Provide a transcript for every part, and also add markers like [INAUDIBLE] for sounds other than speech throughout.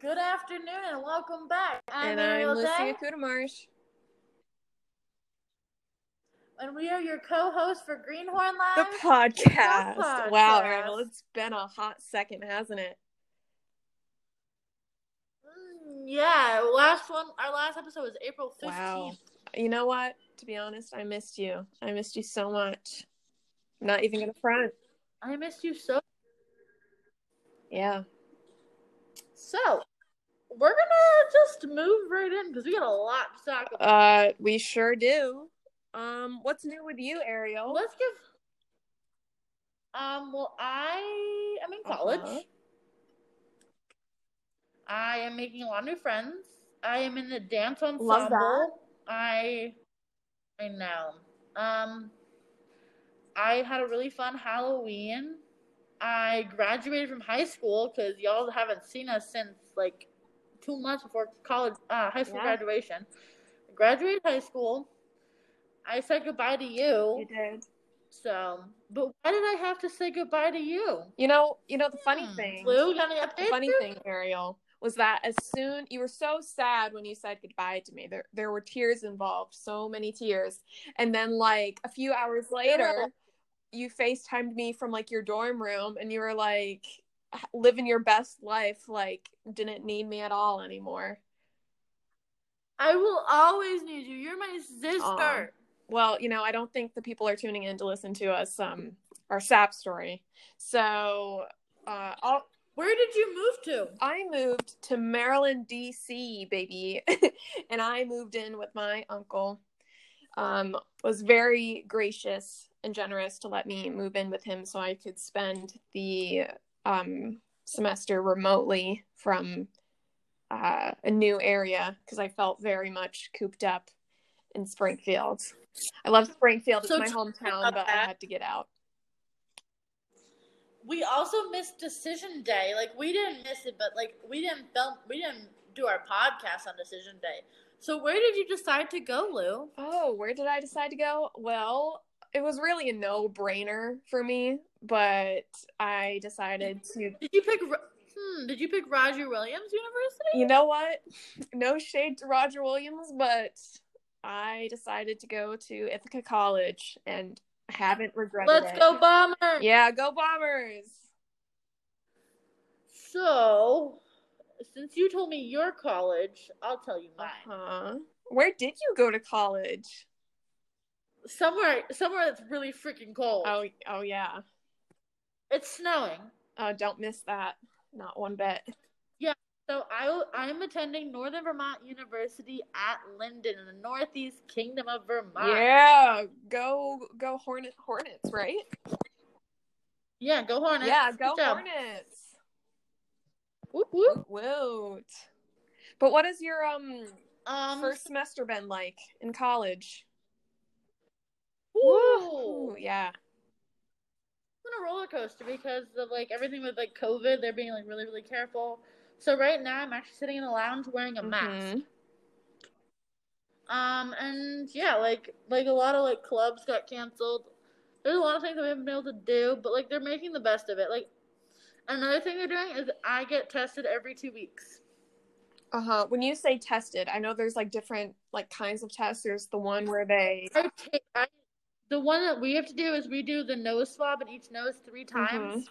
Good afternoon and welcome back. I'm and I'm Kudamarsh. And we are your co-host for Green Horn Live. The podcast. The podcast. Wow, it's been a hot second, hasn't it? Mm, yeah, last one. Our last episode was April fifteenth. Wow. You know what? To be honest, I missed you. I missed you so much. I'm not even gonna front. I missed you so. Yeah. So, we're gonna just move right in because we got a lot to talk about. Uh, we sure do. Um, what's new with you, Ariel? Let's give. Um. Well, I am in college. Uh-huh. I am making a lot of new friends. I am in the dance Love ensemble. that. I. I know. Um. I had a really fun Halloween. I graduated from high school because y'all haven't seen us since like two months before college, uh, high school Yeah. graduation. I graduated high school. I said goodbye to you. You did. So, but why did I have to say goodbye to you? You know, you know the funny Hmm. thing. Lou, you got any The funny thing, Ariel, was that as soon you were so sad when you said goodbye to me. There there were tears involved, so many tears. And then like a few hours later, you FaceTimed me from like your dorm room and you were like living your best life, like didn't need me at all anymore. I will always need you. You're my sister. Well, you know, I don't think the people are tuning in to listen to us um our sap story. So uh I'll Where did you move to? I moved to Maryland, D.C., baby, [LAUGHS] and I moved in with my uncle. Um, was very gracious and generous to let me move in with him so I could spend the um, semester remotely from uh, a new area because I felt very much cooped up in Springfield. I love Springfield; So it's my hometown, but I had to get out. We also missed decision day. Like we didn't miss it, but like we didn't film. We didn't do our podcast on decision day. So where did you decide to go, Lou? Oh, where did I decide to go? Well, it was really a no brainer for me, but I decided to. Did you pick? Hmm. Did you pick Roger Williams University? You know what? No shade to Roger Williams, but I decided to go to Ithaca College and haven't regretted Let's it. go Bombers! Yeah, go Bombers! So, since you told me your college, I'll tell you mine. Uh-huh. Where did you go to college? Somewhere, somewhere that's really freaking cold. Oh, oh yeah. It's snowing. Oh, don't miss that. Not one bit. So I I'm attending Northern Vermont University at Lyndon in the Northeast Kingdom of Vermont. Yeah, go go Hornet Hornets, right? Yeah, go Hornets. Yeah, go Good. Hornets. Whoop whoop. Woot. But what has your um Um, first semester been like in college? woo. Ooh, yeah. Been a roller coaster because of like everything with like COVID. They're being like really really careful. So right now I'm actually sitting in a lounge wearing a mask. Mhm. Um, and yeah, like like a lot of like clubs got canceled. There's a lot of things that we haven't been able to do, but like they're making the best of it. Like another thing they're doing is I get tested every two weeks. Uh-huh. When you say tested, I know there's like different like kinds of tests. There's the one where they I take I, the one that we have to do is we do the nose swab in each nose three Mm-hmm. times,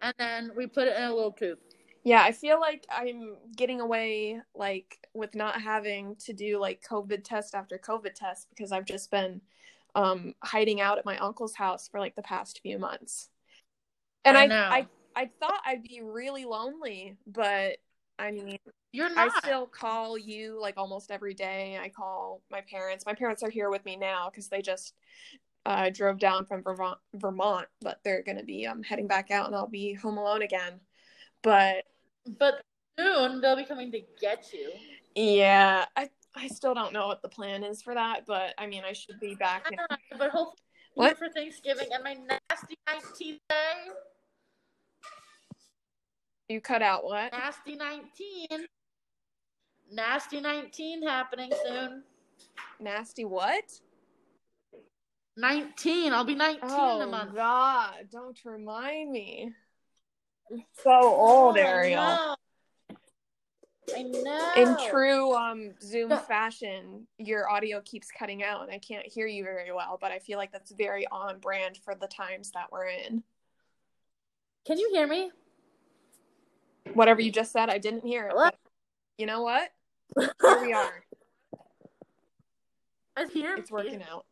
and then we put it in a little tube. Yeah, I feel like I'm getting away like with not having to do like COVID test after COVID test because I've just been um hiding out at my uncle's house for like the past few months. And I I. I, I thought I'd be really lonely, but I mean You're not. I still call you like almost every day. I call my parents. My parents are here with me now because they just uh, drove down from Vermont, Vermont, but they're gonna be um, heading back out, and I'll be home alone again. But but soon they'll be coming to get you. yeah, I I still don't know what the plan is for that. But I mean, I should be back. Know, but hopefully What? for Thanksgiving and my nasty 19th day. You cut out what? Nasty 19. Nasty 19 happening soon. Nasty what? 19. I'll be 19 in a Oh month. God! Don't remind me. You're so old, Oh, Ariel. no. I know. In true um, Zoom fashion, your audio keeps cutting out and I can't hear you very well, but I feel like that's very on brand for the times that we're in. Can you hear me? Whatever you just said, I didn't hear it. But You know what? Here we are. [LAUGHS] I hear It's working out.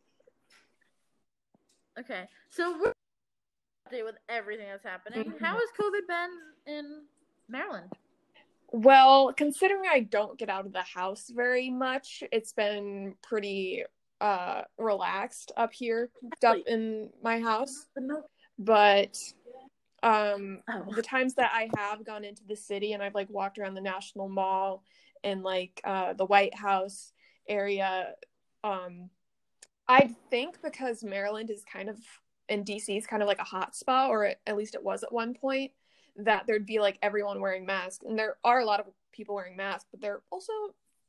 Okay, so we're update with everything that's happening. Mhm. How has COVID been in Maryland? Well, considering I don't get out of the house very much, it's been pretty uh relaxed up here up in my house. But um Oh. the times that I have gone into the city and I've like walked around the National Mall and like uh the White House area um I think because Maryland is kind of and DC is kind of like a hot spot or at least it was at one point that there'd be like everyone wearing masks and there are a lot of people wearing masks but there are also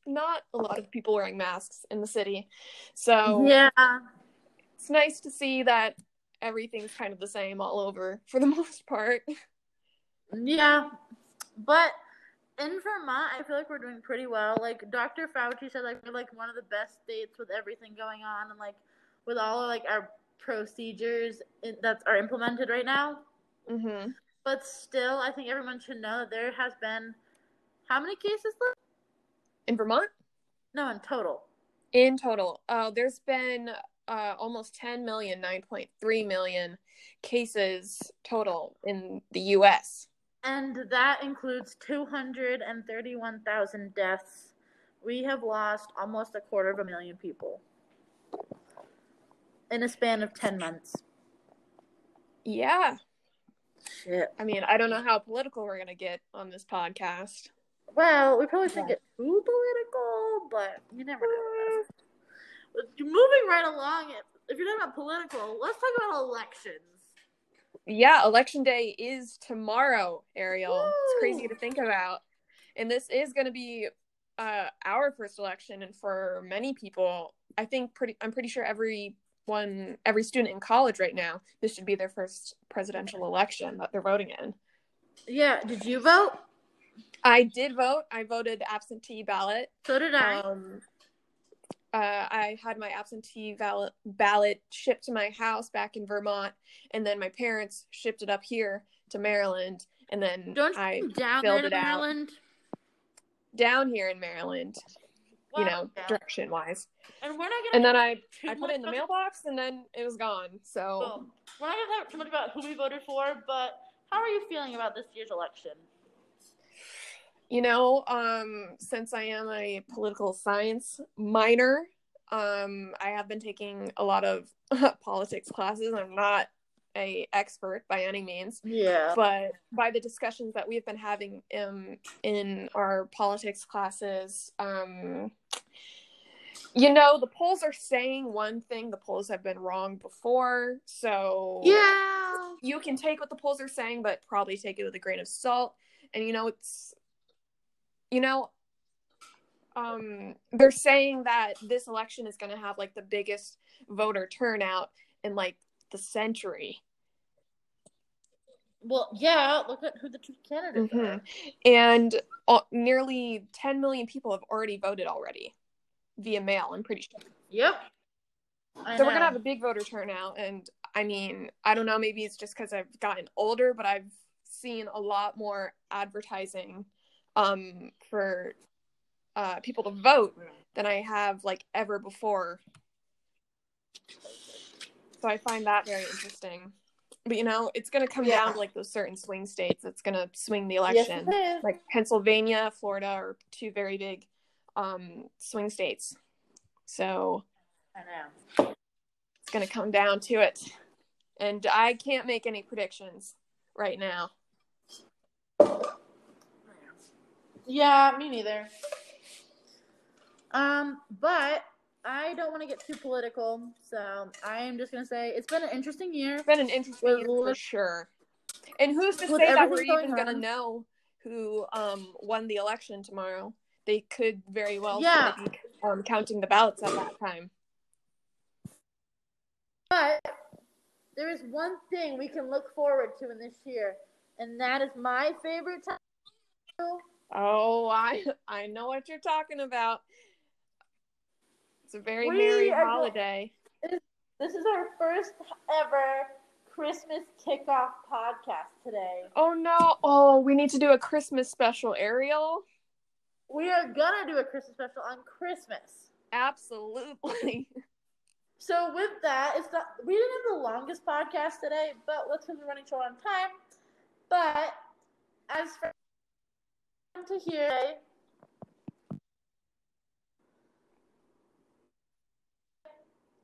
not a lot of people wearing masks in the city. So Yeah. it's nice to see that everything's kind of the same all over for the [LAUGHS] most part. Yeah. But in Vermont, I feel like we're doing pretty well. Like Dr. Fauci said, like we're like one of the best states with everything going on, and like with all of like our procedures in, that are implemented right now. hmm But still, I think everyone should know that there has been how many cases left? In Vermont, No, in total. in total, uh, there's been uh, almost 10 million, 9.3 million cases total in the U.S. And that includes 231,000 deaths. We have lost almost a quarter of a million people in a span of 10 months. Yeah, Shit. I mean, I don't know how political we're gonna get on this podcast. Well, we probably shouldn't get too political, but you never know. Moving right along, if you're talking about political, let's talk about elections. Yeah, election day is tomorrow, Ariel. It's crazy to think about. And this is going to be uh, our first election, and for many people, I think pretty. I'm pretty sure every one, every student in college right now, this should be their first presidential election that they're voting in. Yeah, did you vote? I did vote. I voted absentee ballot. So did I. Um, uh, I had my absentee ballot, ballot shipped to my house back in Vermont, and then my parents shipped it up here to Maryland, and then Don't you I down filled it out. Maryland? down here in Maryland, you Wow. know, direction wise. and we're not gonna. And then I I put it in the mailbox, and then it was gone. So Boom. We're not gonna talk too much about who we voted for, but how are you feeling about this year's election? You know, um, since I am a political science minor, um, I have been taking a lot of [LAUGHS] politics classes. I'm not a expert by any means. Yeah. but by the discussions that we've been having um, in our politics classes um, you know the polls are saying one thing the polls have been wrong before so Yeah. you can take what the polls are saying but probably take it with a grain of salt and you know it's you know um they're saying that this election is going to have like the biggest voter turnout in like the century Well, yeah. Look at who the two candidates Mhm. are. and uh, nearly 10 million people have already voted already via mail i'm pretty sure Yep. I so we're gonna have a big voter turnout and i mean i don't know maybe it's just because i've gotten older but i've seen a lot more advertising um for uh people to vote than i have like ever before so i find that very interesting but you know it's gonna come Yeah. down to like those certain swing states that's gonna swing the election is. like Pennsylvania, Florida are two very big um, swing states. So I know. it's going to come down to it. And I can't make any predictions right now. Yeah, me neither. Um, but I don't want to get too political, so I am just gonna say it's been an interesting year. It's been an interesting year for sure. And who's to say that we're even going to know who um, won the election tomorrow? They could very well Yeah. be um, counting the ballots at that time. But there is one thing we can look forward to in this year, and that is my favorite time Oh, I I know what you're talking about. It's a very We merry are holiday. This is our first ever Christmas kickoff podcast today. Oh no! Oh, we need to do a Christmas special, Ariel. We are gonna do a Christmas special on Christmas. Absolutely. [LAUGHS] So with that, it's not we didn't have the longest podcast today, but let's because we're running short on time. But as for to hear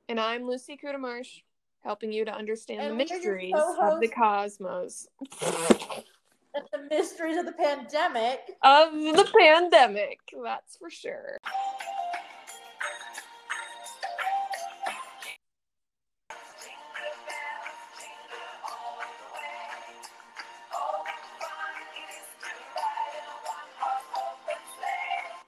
And I'm Lucy Kudamarsh, helping you to understand And the we are your mysteries of the cosmos, and the mysteries of the pandemic. of the pandemic. That's for sure.